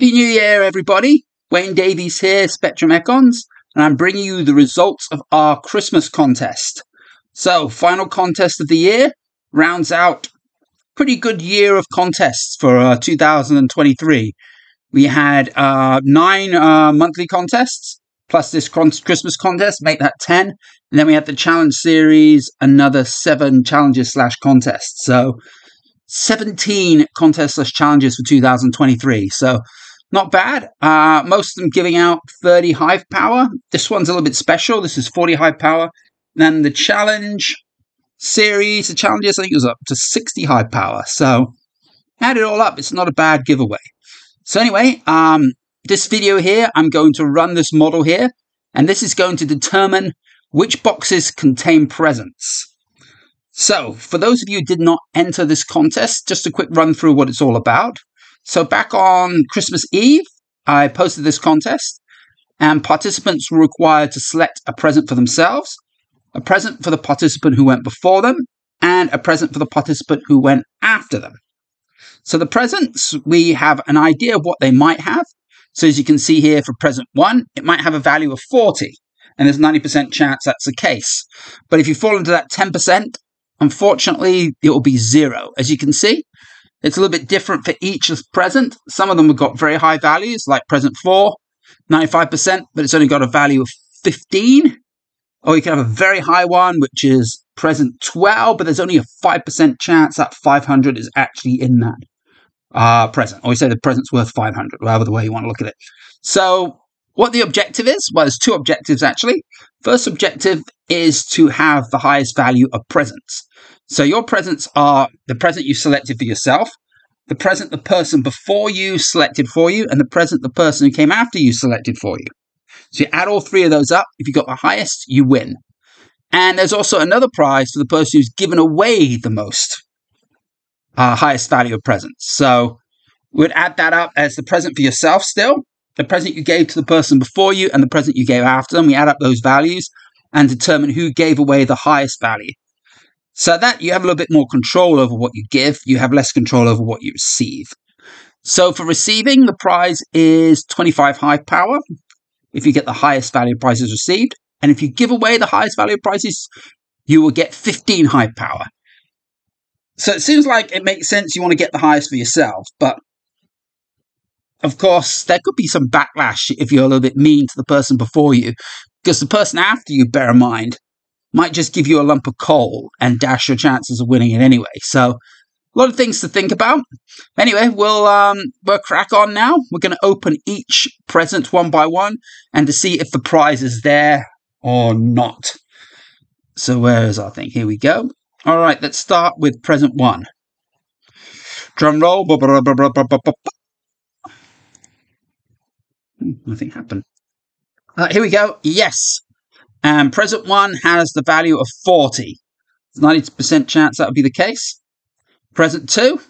Happy New Year, everybody. Wayne Davies here, Spectrum Econs, and I'm bringing you the results of our Christmas contest. So, final contest of the year rounds out pretty good year of contests for uh, 2023. We had uh, nine uh, monthly contests, plus this Christmas contest, make that 10. And then we had the challenge series, another seven challenges slash contests. So, 17 contests slash challenges for 2023. So, not bad. Uh, most of them giving out 30 hive power. This one's a little bit special. This is 40 hive power. then the challenge series, the challenges, I think it was up to 60 hive power. So add it all up, it's not a bad giveaway. So anyway, um, this video here, I'm going to run this model here, and this is going to determine which boxes contain presents. So, for those of you who did not enter this contest, just a quick run through what it's all about. So back on Christmas Eve, I posted this contest, and participants were required to select a present for themselves, a present for the participant who went before them, and a present for the participant who went after them. So the presents, we have an idea of what they might have. So as you can see here for present one, it might have a value of 40, and there's 90% chance that's the case. But if you fall into that 10%, unfortunately, it will be zero. As you can see, it's a little bit different for each present. Some of them have got very high values, like present 4, 95%, but it's only got a value of 15. Or you can have a very high one, which is present 12, but there's only a 5% chance that 500 is actually in that uh, present. Or you say the present's worth 500, whatever the way you want to look at it. So what the objective is? Well, there's two objectives actually. First objective is to have the highest value of presents. So your presents are the present you selected for yourself, the present the person before you selected for you, and the present the person who came after you selected for you. So you add all three of those up. If you got the highest, you win. And there's also another prize for the person who's given away the most uh, highest value of presents. So we'd add that up as the present for yourself still, the present you gave to the person before you, and the present you gave after them. We add up those values and determine who gave away the highest value. So that you have a little bit more control over what you give, you have less control over what you receive. So for receiving, the prize is 25 hive power if you get the highest value prizes received. And if you give away the highest value prizes, you will get 15 hive power. So it seems like it makes sense you want to get the highest for yourself, but of course, there could be some backlash if you're a little bit mean to the person before you, because the person after you, bear in mind, might just give you a lump of coal and dash your chances of winning it anyway. So a lot of things to think about. Anyway, we'll um, we'll crack on now. We're going to open each present one by one and to see if the prize is there or not. So where is our thing? Here we go. All right, let's start with present one. Drum roll. Nothing happened. Uh, here we go. Yes, and present one has the value of 40. 90% chance that would be the case. Present two.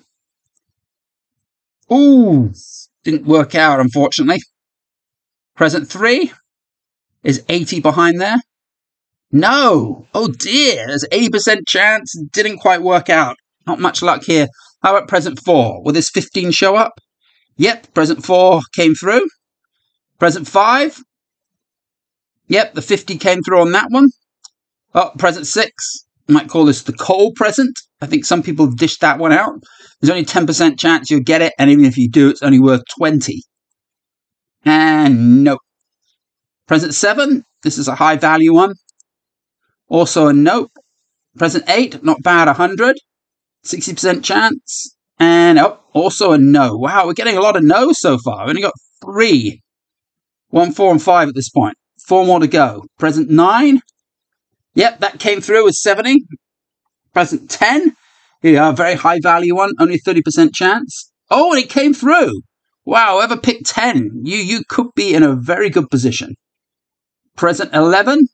Ooh, didn't work out, unfortunately. Present three is 80 behind there. No! Oh dear, there's 80% chance. Didn't quite work out. Not much luck here. How about present four? Will this 15 show up? Yep, present four came through. Present five, Yep, the 50 came through on that one. Oh, present six. I might call this the coal present. I think some people have dished that one out. There's only 10% chance you'll get it, and even if you do, it's only worth 20. And nope. Present seven. This is a high value one. Also a nope. Present eight, not bad, 100. 60% chance. And oh, also a no. Wow, we're getting a lot of no's so far. We only got three. One, four, and five at this point. Four more to go. Present 9. Yep, that came through with 70. Present 10. Yeah, very high value one, only 30% chance. Oh, and it came through. Wow, ever picked 10, you, you could be in a very good position. Present 11.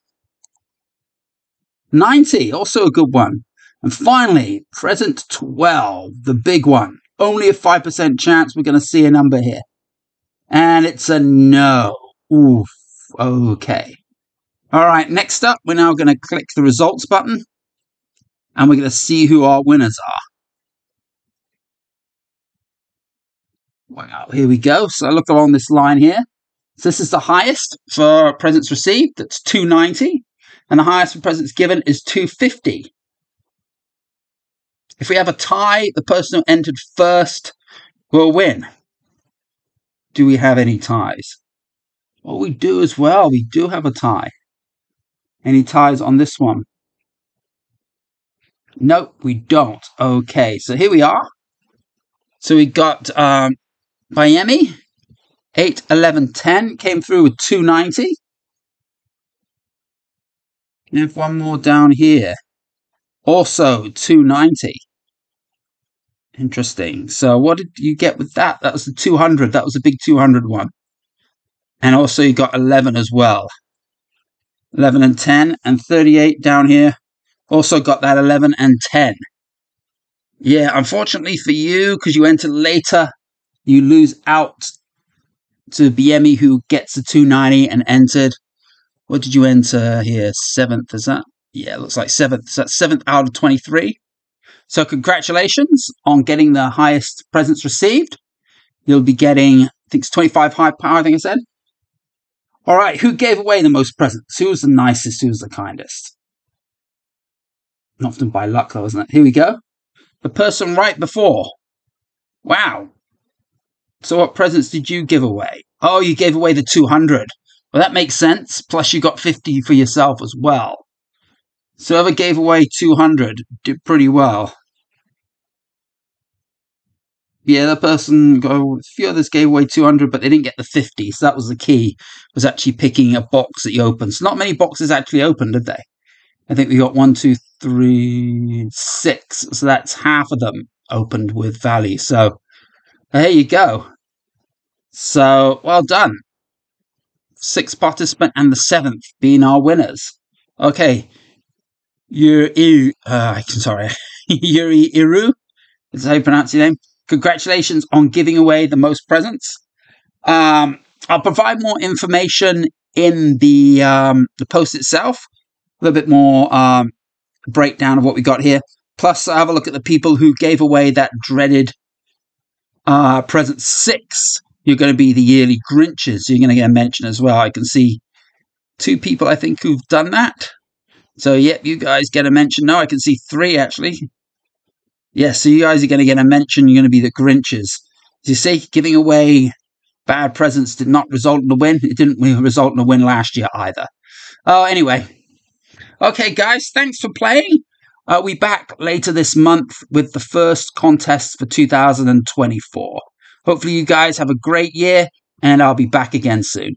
90, also a good one. And finally, present 12, the big one. Only a 5% chance we're going to see a number here. And it's a no. Oof. Okay. All right, next up, we're now going to click the results button and we're going to see who our winners are. Wow, here we go. So look along this line here. So this is the highest for presents received. That's 290. And the highest for presents given is 250. If we have a tie, the person who entered first will win. Do we have any ties? Well, we do as well. We do have a tie. Any ties on this one? Nope, we don't. Okay, so here we are. So we got um, Miami, 8, 11, 10, came through with 290. We have one more down here. Also 290. Interesting. So what did you get with that? That was the 200. That was a big 200 one. And also you got 11 as well. 11 and 10 and 38 down here. Also got that 11 and 10. Yeah, unfortunately for you, because you entered later, you lose out to BME, who gets the 290 and entered. What did you enter here? Seventh, is that? Yeah, looks like seventh. So that's seventh out of 23. So congratulations on getting the highest presents received. You'll be getting, I think it's 25 hive power, I think I said. All right, who gave away the most presents? Who was the nicest? Who was the kindest? Not Often by luck, though, isn't it? Here we go. The person right before. Wow. So, what presents did you give away? Oh, you gave away the 200. Well, that makes sense. Plus, you got 50 for yourself as well. So, whoever gave away 200 did pretty well. Yeah, the person go. A few others gave away 200, but they didn't get the 50. So that was the key. Was actually picking a box that you opened. So not many boxes actually opened, did they? I think we got one, two, three, six. So that's half of them opened with value. So there you go. So well done. Sixth participant and the seventh being our winners. Okay. Yuri, uh, sorry, Yuri Iru. Is how you pronounce your name? Congratulations on giving away the most presents. Um, I'll provide more information in the um, the post itself, a little bit more um, breakdown of what we got here. Plus, I have a look at the people who gave away that dreaded uh, present six. You're going to be the yearly Grinches. You're going to get a mention as well. I can see two people, I think, who've done that. So, yep, you guys get a mention. No, I can see three actually. Yeah, so you guys are going to get a mention. You're going to be the Grinches. As you see, giving away bad presents did not result in a win. It didn't result in a win last year either. Oh, anyway. Okay, guys, thanks for playing. Uh, we back later this month with the first contest for 2024. Hopefully, you guys have a great year, and I'll be back again soon.